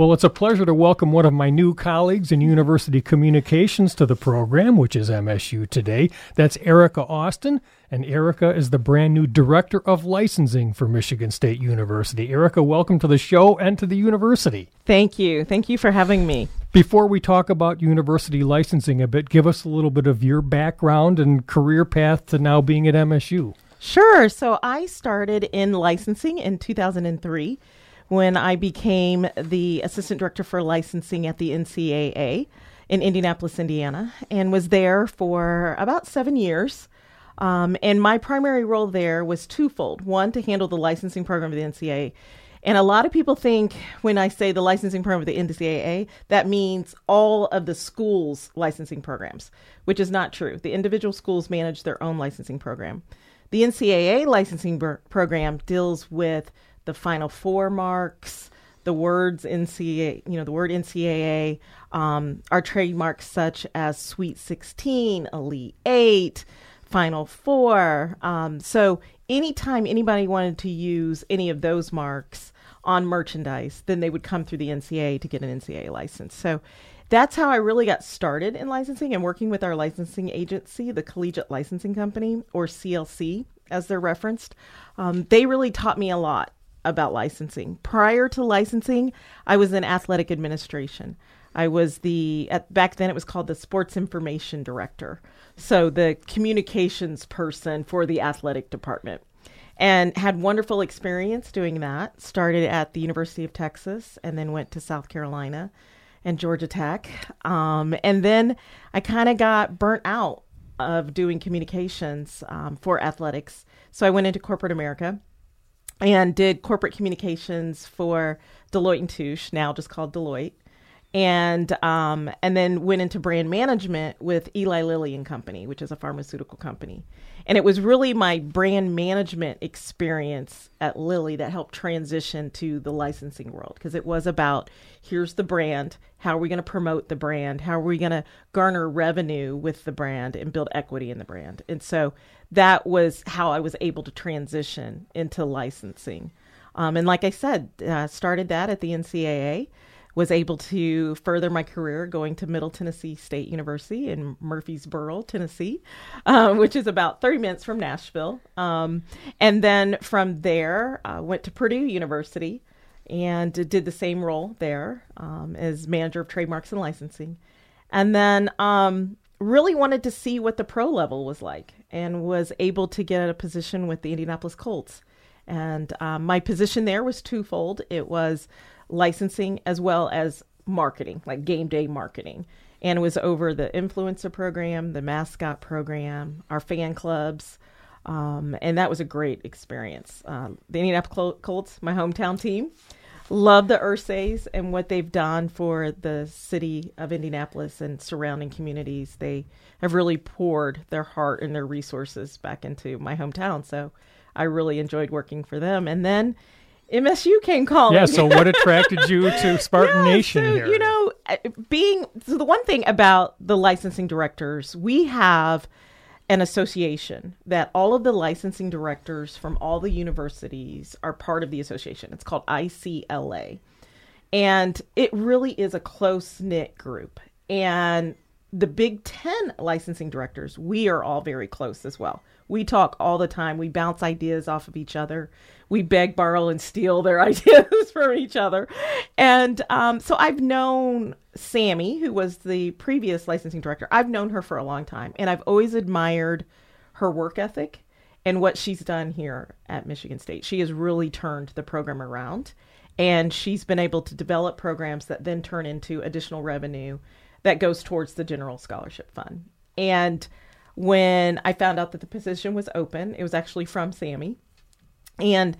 Well, it's a pleasure to welcome one of my new colleagues in University Communications to the program, which is MSU Today. That's Erica Austin, and Erica is the brand new Director of Licensing for Michigan State University. Erica, welcome to the show and to the university. Thank you. Thank you for having me. Before we talk about university licensing a bit, give us a little bit of your background and career path to now being at MSU. Sure. So I started in licensing in 2003 when I became the assistant director for licensing at the NCAA in Indianapolis, Indiana, and was there for about seven years. Um, and my primary role there was twofold one, to handle the licensing program of the NCAA. And a lot of people think when I say the licensing program of the NCAA, that means all of the schools' licensing programs, which is not true. The individual schools manage their own licensing program. The NCAA licensing program deals with the Final Four marks, the words NCAA, you know, the word NCAA, um, are trademarks such as Sweet 16, Elite 8, Final Four. Um, so anytime anybody wanted to use any of those marks on merchandise, then they would come through the NCAA to get an NCAA license. So that's how I really got started in licensing and working with our licensing agency, the Collegiate Licensing Company, or CLC, as they're referenced. Um, they really taught me a lot about licensing. Prior to licensing, I was in athletic administration. I was the at, back then it was called the sports information director. So the communications person for the athletic department. And had wonderful experience doing that. Started at the University of Texas and then went to South Carolina and Georgia Tech. Um, and then I kind of got burnt out of doing communications um, for athletics. So I went into corporate America and did corporate communications for Deloitte and Touche, now just called Deloitte, and um, and then went into brand management with Eli Lilly and Company, which is a pharmaceutical company. And it was really my brand management experience at Lilly that helped transition to the licensing world because it was about here's the brand, how are we going to promote the brand, how are we going to garner revenue with the brand and build equity in the brand. And so that was how I was able to transition into licensing. Um, and like I said, uh, started that at the NCAA, was able to further my career going to Middle Tennessee State University in Murfreesboro, Tennessee, uh, which is about 30 minutes from Nashville. Um, and then from there, uh, went to Purdue University and did the same role there um, as manager of trademarks and licensing. And then um, really wanted to see what the pro level was like and was able to get a position with the Indianapolis Colts. And um, my position there was twofold it was licensing as well as marketing, like game day marketing. And it was over the influencer program, the mascot program, our fan clubs. Um, and that was a great experience. Um, the Indianapolis Colts, my hometown team, love the Irsays and what they've done for the city of Indianapolis and surrounding communities. They have really poured their heart and their resources back into my hometown. So I really enjoyed working for them. And then MSU came calling. Yeah. So what attracted you to Spartan yeah, Nation so, here? You know, uh, being so the one thing about the licensing directors, we have an association that all of the licensing directors from all the universities are part of the association. It's called ICLA. And it really is a close knit group. And the Big Ten licensing directors, we are all very close as well. We talk all the time. We bounce ideas off of each other. We beg, borrow, and steal their ideas from each other. And um, so I've known Sammy, who was the previous licensing director. I've known her for a long time, and I've always admired her work ethic and what she's done here at Michigan State. She has really turned the program around, and she's been able to develop programs that then turn into additional revenue that goes towards the General Scholarship Fund. And when I found out that the position was open. It was actually from Sammy. And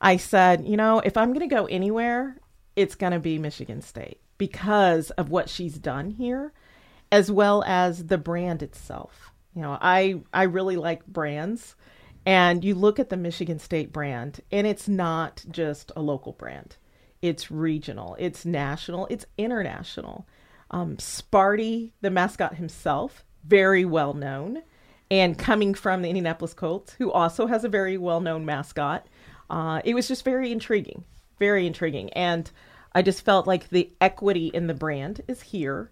I said, you know, if I'm going to go anywhere, it's going to be Michigan State because of what she's done here as well as the brand itself. You know, I I really like brands and you look at the Michigan State brand and it's not just a local brand. It's regional, it's national, it's international. Um, Sparty, the mascot himself, very well known. And coming from the Indianapolis Colts, who also has a very well known mascot, uh, it was just very intriguing, very intriguing. And I just felt like the equity in the brand is here.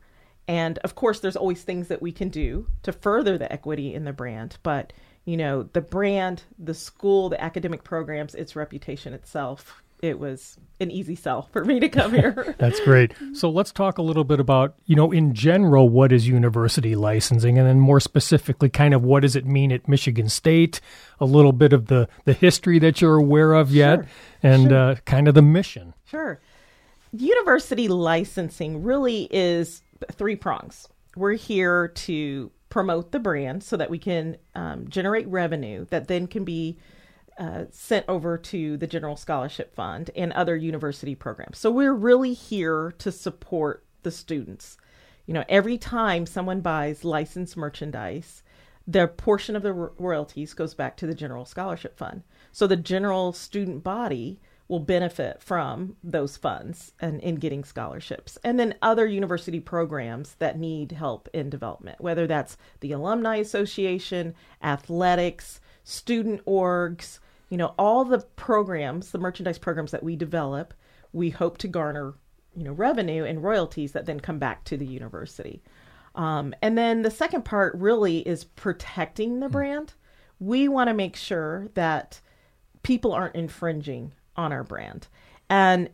And of course, there's always things that we can do to further the equity in the brand. But, you know, the brand, the school, the academic programs, its reputation itself, it was an easy sell for me to come here. That's great. So let's talk a little bit about, you know, in general, what is university licensing? And then more specifically, kind of what does it mean at Michigan State? A little bit of the, the history that you're aware of yet, Sure. and Sure. Uh, kind of the mission. Sure. University licensing really is three prongs. We're here to promote the brand so that we can um, generate revenue that then can be uh, sent over to the General Scholarship Fund and other university programs. So we're really here to support the students. You know, every time someone buys licensed merchandise, their portion of the ro- royalties goes back to the General Scholarship Fund. So the general student body will benefit from those funds and in getting scholarships. And then other university programs that need help in development, whether that's the Alumni Association, athletics, student orgs, you know, all the programs, the merchandise programs that we develop, we hope to garner, you know, revenue and royalties that then come back to the university. Um, and then the second part really is protecting the brand. We want to make sure that people aren't infringing on our brand. And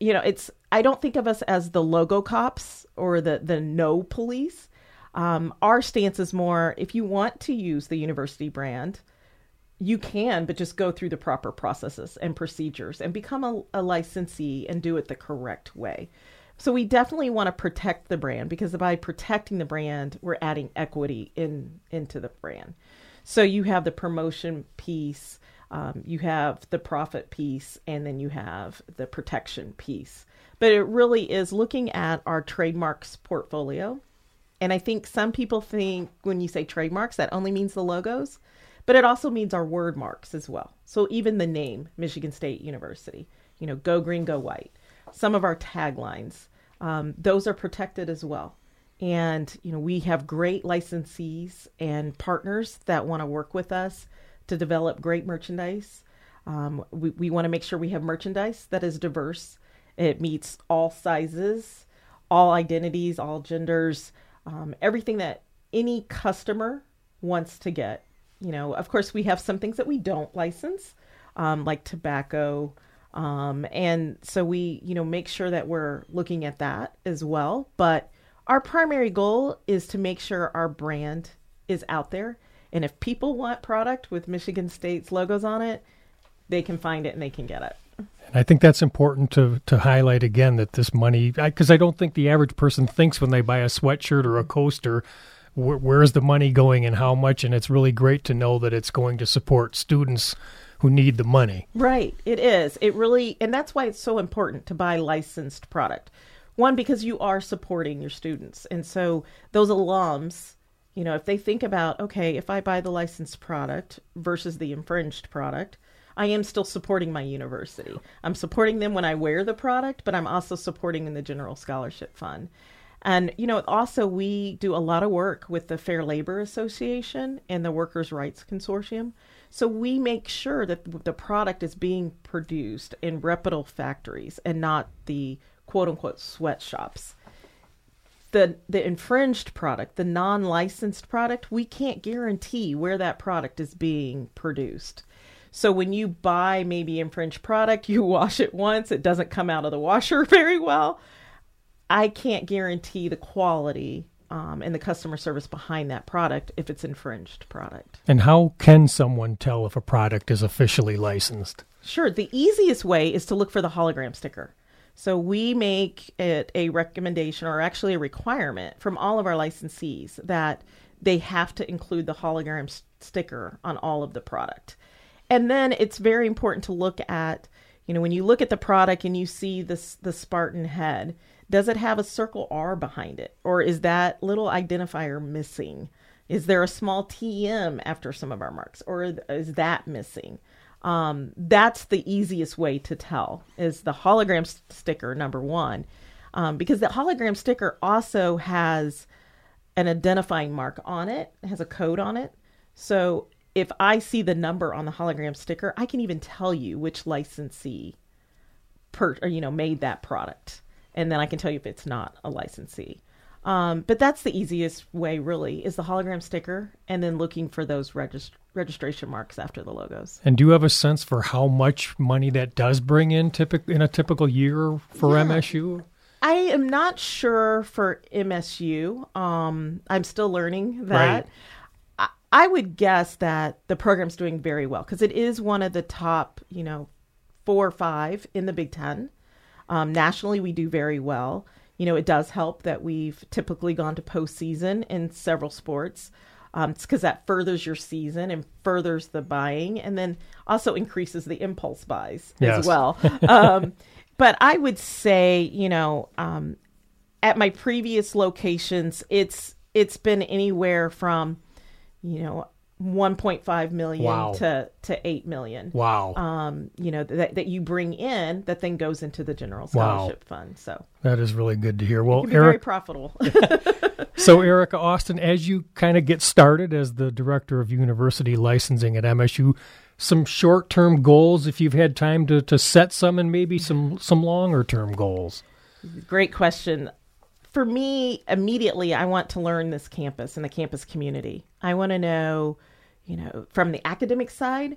you know, it's I don't think of us as the logo cops or the the no police. Um, our stance is more if you want to use the university brand, you can, but just go through the proper processes and procedures and become a, a licensee and do it the correct way. So we definitely want to protect the brand because by protecting the brand, we're adding equity in into the brand. So you have the promotion piece, um, you have the profit piece, and then you have the protection piece. But it really is looking at our trademarks portfolio. And I think some people think when you say trademarks, that only means the logos, but it also means our word marks as well. So even the name, Michigan State University, you know, go green, go white. Some of our taglines, um, those are protected as well. And, you know, we have great licensees and partners that want to work with us to develop great merchandise. Um, we we want to make sure we have merchandise that is diverse. It meets all sizes, all identities, all genders, um, everything that any customer wants to get. You know, of course, we have some things that we don't license, um, like tobacco. Um, and so we, you know, make sure that we're looking at that as well. But our primary goal is to make sure our brand is out there. And if people want product with Michigan State's logos on it, they can find it and they can get it. And I think that's important to to highlight again that this money, because I, don't think the average person thinks when they buy a sweatshirt or a coaster, wh- where's the money going and how much. And it's really great to know that it's going to support students who need the money. Right. It is. It really, and that's why it's so important to buy licensed product. One, because you are supporting your students. And so those alums, you know, if they think about, okay, if I buy the licensed product versus the infringed product, I am still supporting my university. I'm supporting them when I wear the product, but I'm also supporting in the General Scholarship Fund. And, you know, also we do a lot of work with the Fair Labor Association and the Workers' Rights Consortium. So we make sure that the product is being produced in reputable factories and not the quote unquote sweatshops. The the infringed product, the non-licensed product, we can't guarantee where that product is being produced. So when you buy maybe infringed product, you wash it once, it doesn't come out of the washer very well. I can't guarantee the quality um, and the customer service behind that product if it's infringed product. And how can someone tell if a product is officially licensed? Sure. The easiest way is to look for the hologram sticker. So we make it a recommendation or actually a requirement from all of our licensees that they have to include the hologram s- sticker on all of the product. And then it's very important to look at, you know, when you look at the product and you see this the Spartan head, does it have a circle R behind it? Or is that little identifier missing? Is there a small TM after some of our marks? Or is that missing? um, that's the easiest way to tell is the hologram s- sticker number one. Um, because the hologram sticker also has an identifying mark on it it has a code on it. So if i see the number on the hologram sticker i can even tell you which licensee per you know made that product, and then I can tell you if it's not a licensee. Um, but that's the easiest way, really, is the hologram sticker, and then looking for those regist- registration marks after the logos. And do you have a sense for how much money that does bring in typic- in a typical year for Yeah. MSU? I am not sure for MSU. Um, I'm still learning that. Right. I, I would guess that the program's doing very well because it is one of the top, you know, four or five in the Big Ten. Um, nationally, we do very well. You know, it does help that we've typically gone to postseason in several sports. Um, it's because that furthers your season and furthers the buying, and then also increases the impulse buys Yes. as well. um, but I would say, you know, um, at my previous locations, it's it's been anywhere from, you know, 1.5 million Wow. to to 8 million. Wow, Um, you know that that you bring in that then goes into the general Wow. scholarship fund. So that is really good to hear. Well, be very profitable. so Erica Austin, as you kind of get started as the director of university licensing at MSU, some short-term goals, if you've had time to, to set some, and maybe some some longer-term goals. Great question. For me, immediately, I want to learn this campus and the campus community. I want to know, you know, from the academic side,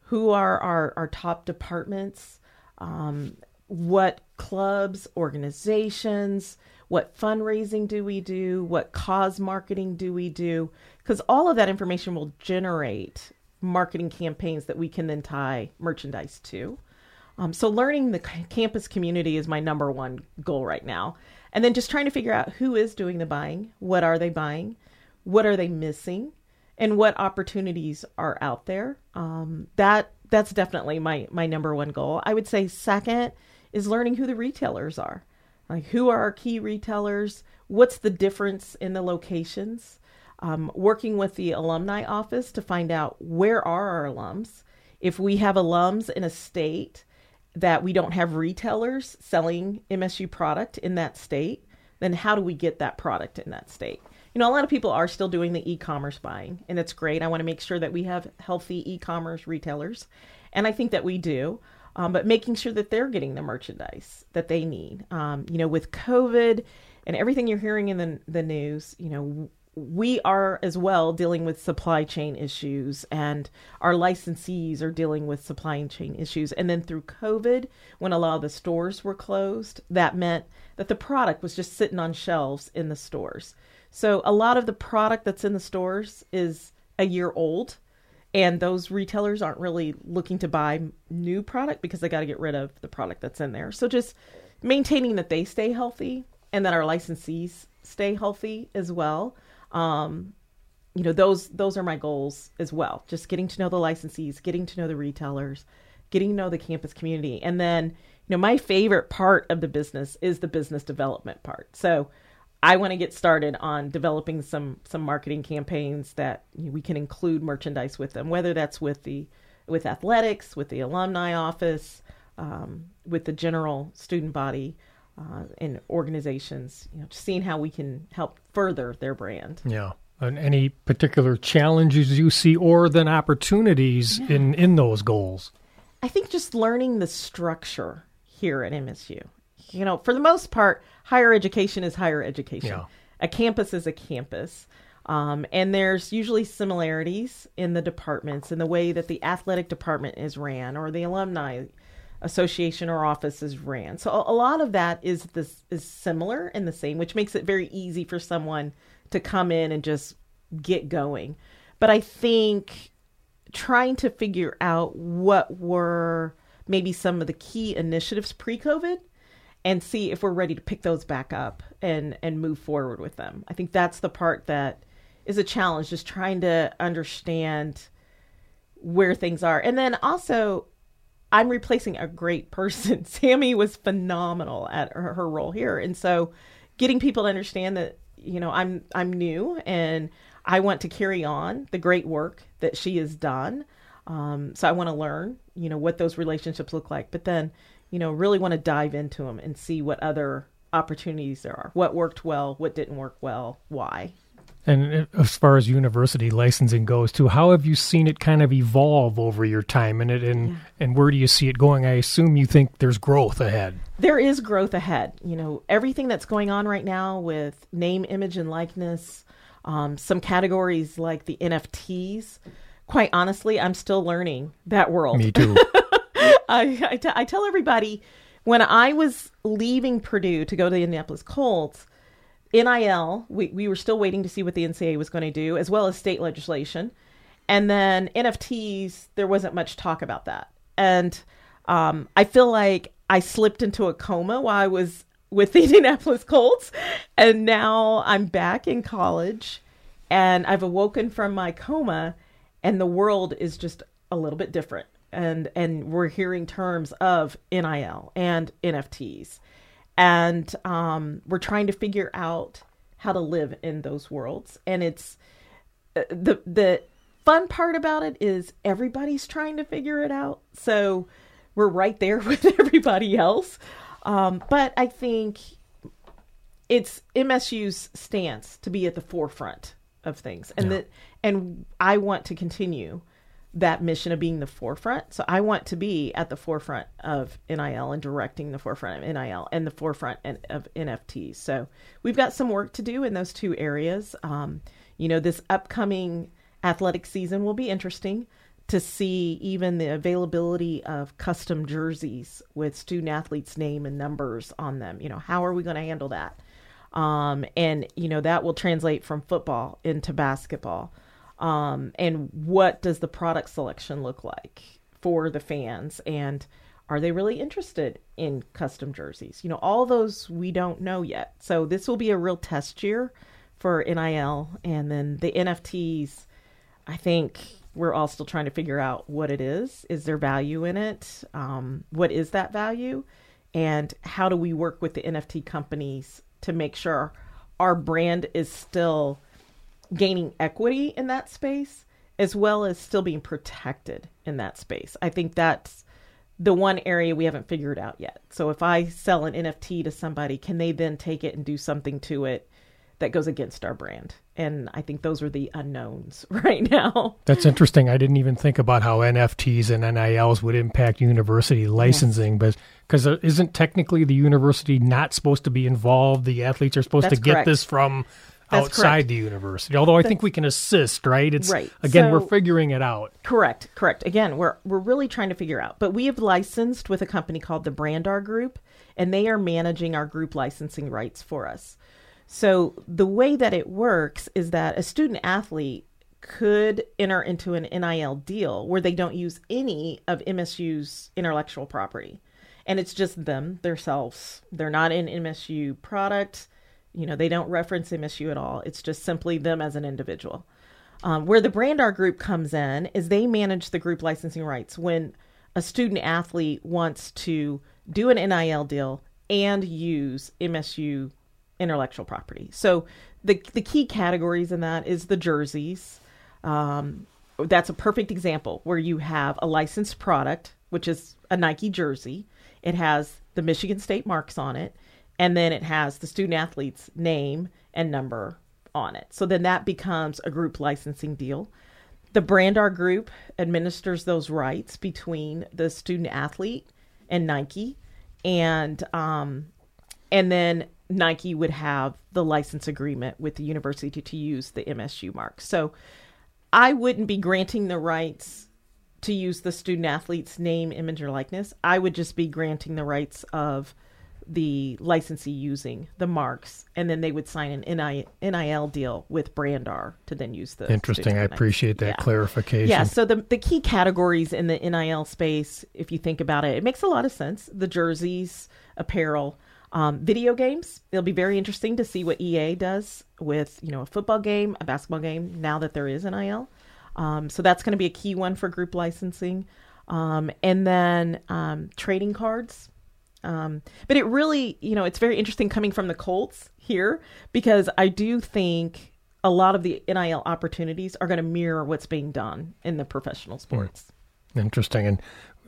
who are our, our top departments, um, what clubs, organizations, what fundraising do we do, what cause marketing do we do, because all of that information will generate marketing campaigns that we can then tie merchandise to. Um, so learning the campus community is my number one goal right now, and then just trying to figure out who is doing the buying, what are they buying, what are they missing, and what opportunities are out there. Um, that that's definitely my my number one goal. I would say second is learning who the retailers are, like who are our key retailers, what's the difference in the locations. Um, working with the alumni office to find out where are our alums. If we have alums in a state that we don't have retailers selling MSU product in that state, then how do we get that product in that state? You know, a lot of people are still doing the e commerce buying, and it's great. I want to make sure that we have healthy e commerce retailers, and I think that we do. Um, but making sure that they're getting the merchandise that they need. Um, you know, with COVID and everything you're hearing in the, the news, you know, we are as well dealing with supply chain issues and our licensees are dealing with supply chain issues. And then through covid when a lot of the stores were closed that meant that the product was just sitting on shelves in the stores. So a lot of the product that's in the stores is a year old and those retailers aren't really looking to buy new product because they got to get rid of the product that's in there. So just maintaining that they stay healthy and that our licensees stay healthy as well um, you know those those are my goals as well. Just getting to know the licensees getting to know the retailers getting to know the campus community. And then you know my favorite part of the business is the business development part. So i want to get started on developing some some marketing campaigns that you know, we can include merchandise with them whether that's with the with athletics with the alumni office um, with the general student body uh, and organizations you know just seeing how we can help further their brand Yeah. And any particular challenges you see, or then opportunities in in those goals. I think just learning the structure here at MSU. You know, for the most part, higher education is higher education. Yeah. A campus is a campus. Um, and there's usually similarities in the departments in the way that the athletic department is ran or the alumni association or office is ran. So a, a lot of that is this is similar and the same, which makes it very easy for someone to come in and just get going. But I think trying to figure out what were maybe some of the key initiatives pre-COVID and see if we're ready to pick those back up and and move forward with them. I think that's the part that is a challenge just trying to understand where things are. And then also I'm replacing a great person. Sammy was phenomenal at her, her role here. And so getting people to understand that you know I'm I'm new and I want to carry on the great work that she has done. Um, so I want to learn, you know, what those relationships look like, but then, you know, really want to dive into them and see what other opportunities there are. What worked well, what didn't work well, why. And as far as university licensing goes, too, how have you seen it kind of evolve over your time in it, and yeah. and where do you see it going? I assume you think there's growth ahead. There is growth ahead. You know, everything that's going on right now with name, image, and likeness, um, some categories like the NFTs. Quite honestly, I'm still learning that world. Me too. I, I, t- I tell everybody when I was leaving Purdue to go to the Indianapolis Colts NIL, we, we were still waiting to see what the NCAA was going to do, as well as state legislation. And then NFTs, there wasn't much talk about that. And um, I feel like I slipped into a coma while I was with the Indianapolis Colts. And now I'm back in college and I've awoken from my coma, and the world is just a little bit different. And, and we're hearing terms of NIL and NFTs and um, we're trying to figure out how to live in those worlds. And it's uh, the the fun part about it is everybody's trying to figure it out. So we're right there with everybody else. Um, but I think it's MSU's stance to be at the forefront of things, and yeah. that and I want to continue that mission of being the forefront. So I want to be at the forefront of NIL and directing the forefront of NIL and the forefront of NFTs. So we've got some work to do in those two areas. Um, you know, this upcoming athletic season will be interesting to see even the availability of custom jerseys with student athletes' name and numbers on them. You know, how are we going to handle that? Um, and, you know, that will translate from football into basketball um, and what does the product selection look like for the fans? And are they really interested in custom jerseys? You know all those we don't know yet. So this will be a real test year for nil and then the nfts i think we're all still trying to figure out what it is. Is there value in it? Um, what is that value? And how do we work with the nft companies to make sure our brand is still gaining equity in that space as well as still being protected in that space. I think that's the one area we haven't figured out yet. So if I sell an NFT to somebody, can they then take it and do something to it that goes against our brand? And I think those are the unknowns right now. That's interesting. I didn't even think about how NFTs and NILs would impact university licensing, yes. but because isn't technically the university not supposed to be involved? The athletes are supposed That's to get correct. this from that's outside correct. the university. Although I That's, think we can assist, right? It's right. again so, we're figuring it out. Correct, correct. Again, we're we're really trying to figure out. But we have licensed with a company called the Brandr Group, and they are managing our group licensing rights for us. So the way that it works is that a student athlete could enter into an NIL deal where they don't use any of MSU's intellectual property. And it's just them, themselves. They're not an MSU product you know, they don't reference MSU at all. It's just simply them as an individual. Um, where the Brandr group comes in is they manage the group licensing rights when a student athlete wants to do an NIL deal and use MSU intellectual property. So the the key categories in that is the jerseys. Um, that's a perfect example where you have a licensed product, which is a Nike jersey. It has the Michigan State marks on it and then it has the student athlete's name and number on it. So then that becomes a group licensing deal. The Brandr Group administers those rights between the student athlete and Nike, and um, and then Nike would have the license agreement with the university to, to use the MSU mark. So I wouldn't be granting the rights to use the student athlete's name, image, or likeness. I would just be granting the rights of the licensee using the marks, and then they would sign an NIL deal with Brandr to then use the. Interesting. I appreciate that yeah. clarification. Yeah. So the the key categories in the NIL space, if you think about it, it makes a lot of sense. The jerseys, apparel, um, video games. It'll be very interesting to see what EA does with you know a football game, a basketball game. Now that there is NIL, um, so that's going to be a key one for group licensing. Um, and then um, trading cards um, but it really, you know, it's very interesting coming from the Colts here because I do think a lot of the NIL opportunities are going to mirror what's being done in the professional sports. Mm. Interesting. And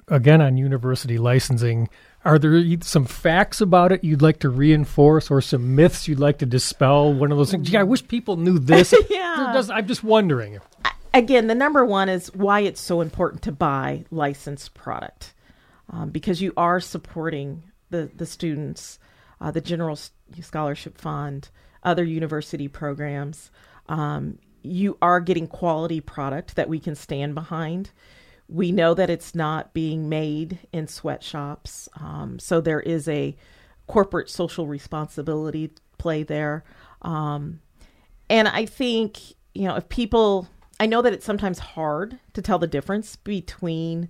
again, on university licensing, Are there some facts about it you'd like to reinforce, or some myths you'd like to dispel? One of those things. Gee, I wish people knew this. yeah. I'm just wondering. Again, the number one is why it's so important to buy licensed product, um, because you are supporting the the students, uh, the General Scholarship Fund, other university programs. Um, you are getting quality product that we can stand behind. We know that it's not being made in sweatshops. Um, so there is a corporate social responsibility play there. Um, and I think, you know, if people, I know that it's sometimes hard to tell the difference between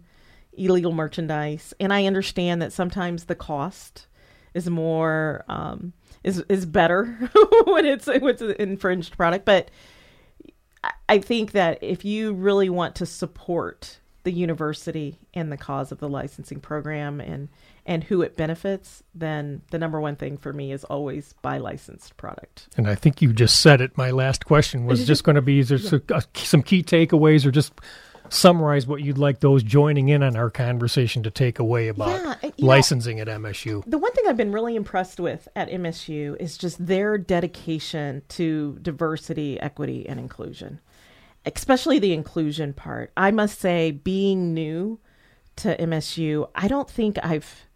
illegal merchandise. And I understand that sometimes the cost is more, um, is, is better when it's, when it's an infringed product. But I think that if you really want to support the university and the cause of the licensing program and and who it benefits, then the number one thing for me is always buy licensed product. And I think you just said it. My last question was just going to be: Is there some key takeaways, or just summarize what you'd like those joining in on our conversation to take away about uh, yeah, licensing know, at MSU? The one thing I've been really impressed with at MSU is just their dedication to diversity, equity, and inclusion especially the inclusion part. I must say, being new to MSU, I don't think I've,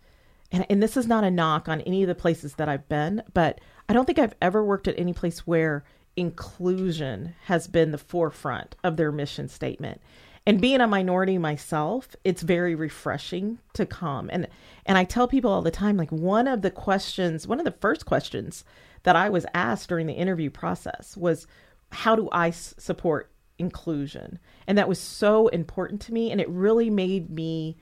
and, and this is not a knock on any of the places that I've been, but I don't think I've ever worked at any place where inclusion has been the forefront of their mission statement. And being a minority myself, it's very refreshing to come. And and I tell people all the time like one of the questions, one of the first questions that I was asked during the interview process was how do I s- support inclusion. And that was so important to me. And it really made me,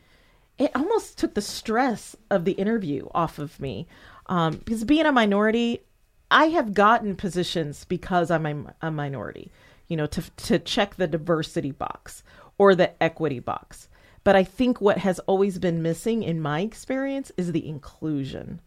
it almost took the stress of the interview off of me. Um, because being a minority, I have gotten positions because I'm a, a minority, you know, to, to check the diversity box or the equity box. But I think what has always been missing in my experience is the inclusion.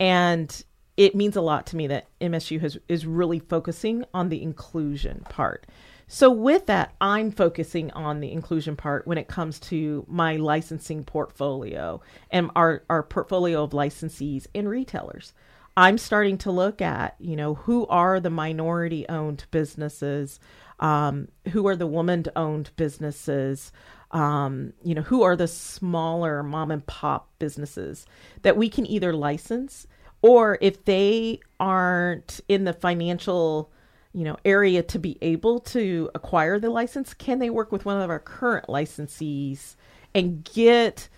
And it means a lot to me that MSU has is really focusing on the inclusion part. So, with that, I'm focusing on the inclusion part when it comes to my licensing portfolio and our, our portfolio of licensees and retailers. I'm starting to look at, you know, who are the minority owned businesses, um, who are the woman owned businesses, um, you know, who are the smaller mom and pop businesses that we can either license or if they aren't in the financial you know area to be able to acquire the license can they work with one of our current licensees and get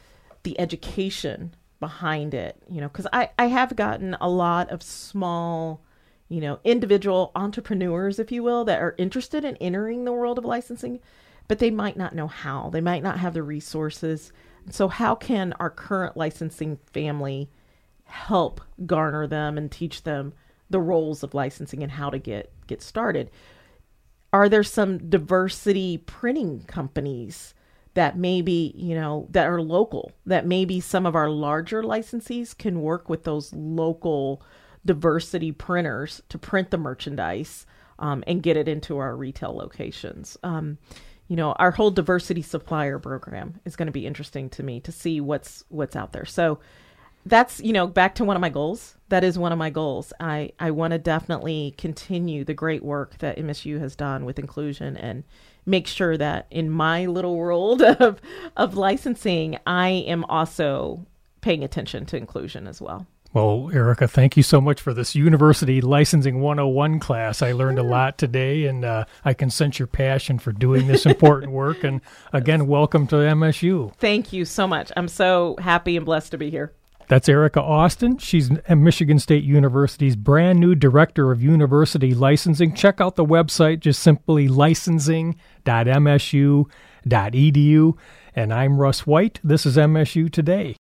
the education behind it? You know because I, I have gotten a lot of small you know individual entrepreneurs if you will that are interested in entering the world of licensing but they might not know how they might not have the resources so how can our current licensing family help garner them and teach them the roles of licensing and how to get get started. Are there some diversity printing companies that maybe, you know, that are local, that maybe some of our larger licensees can work with those local diversity printers to print the merchandise um, and get it into our retail locations? Um, you know, our whole diversity supplier program is going to be interesting to me to see what's what's out there. So that's you know back to one of my goals that is one of my goals i i want to definitely continue the great work that msu has done with inclusion and make sure that in my little world of of licensing i am also paying attention to inclusion as well well, Erica, thank you so much for this University Licensing 101 class. I learned a lot today, and uh, I can sense your passion for doing this important work. And again, welcome to MSU. Thank you so much. I'm so happy and blessed to be here. That's Erica Austin. She's Michigan State University's brand new Director of University Licensing. Check out the website, just simply licensing.msu.edu. And I'm Russ White. This is MSU Today.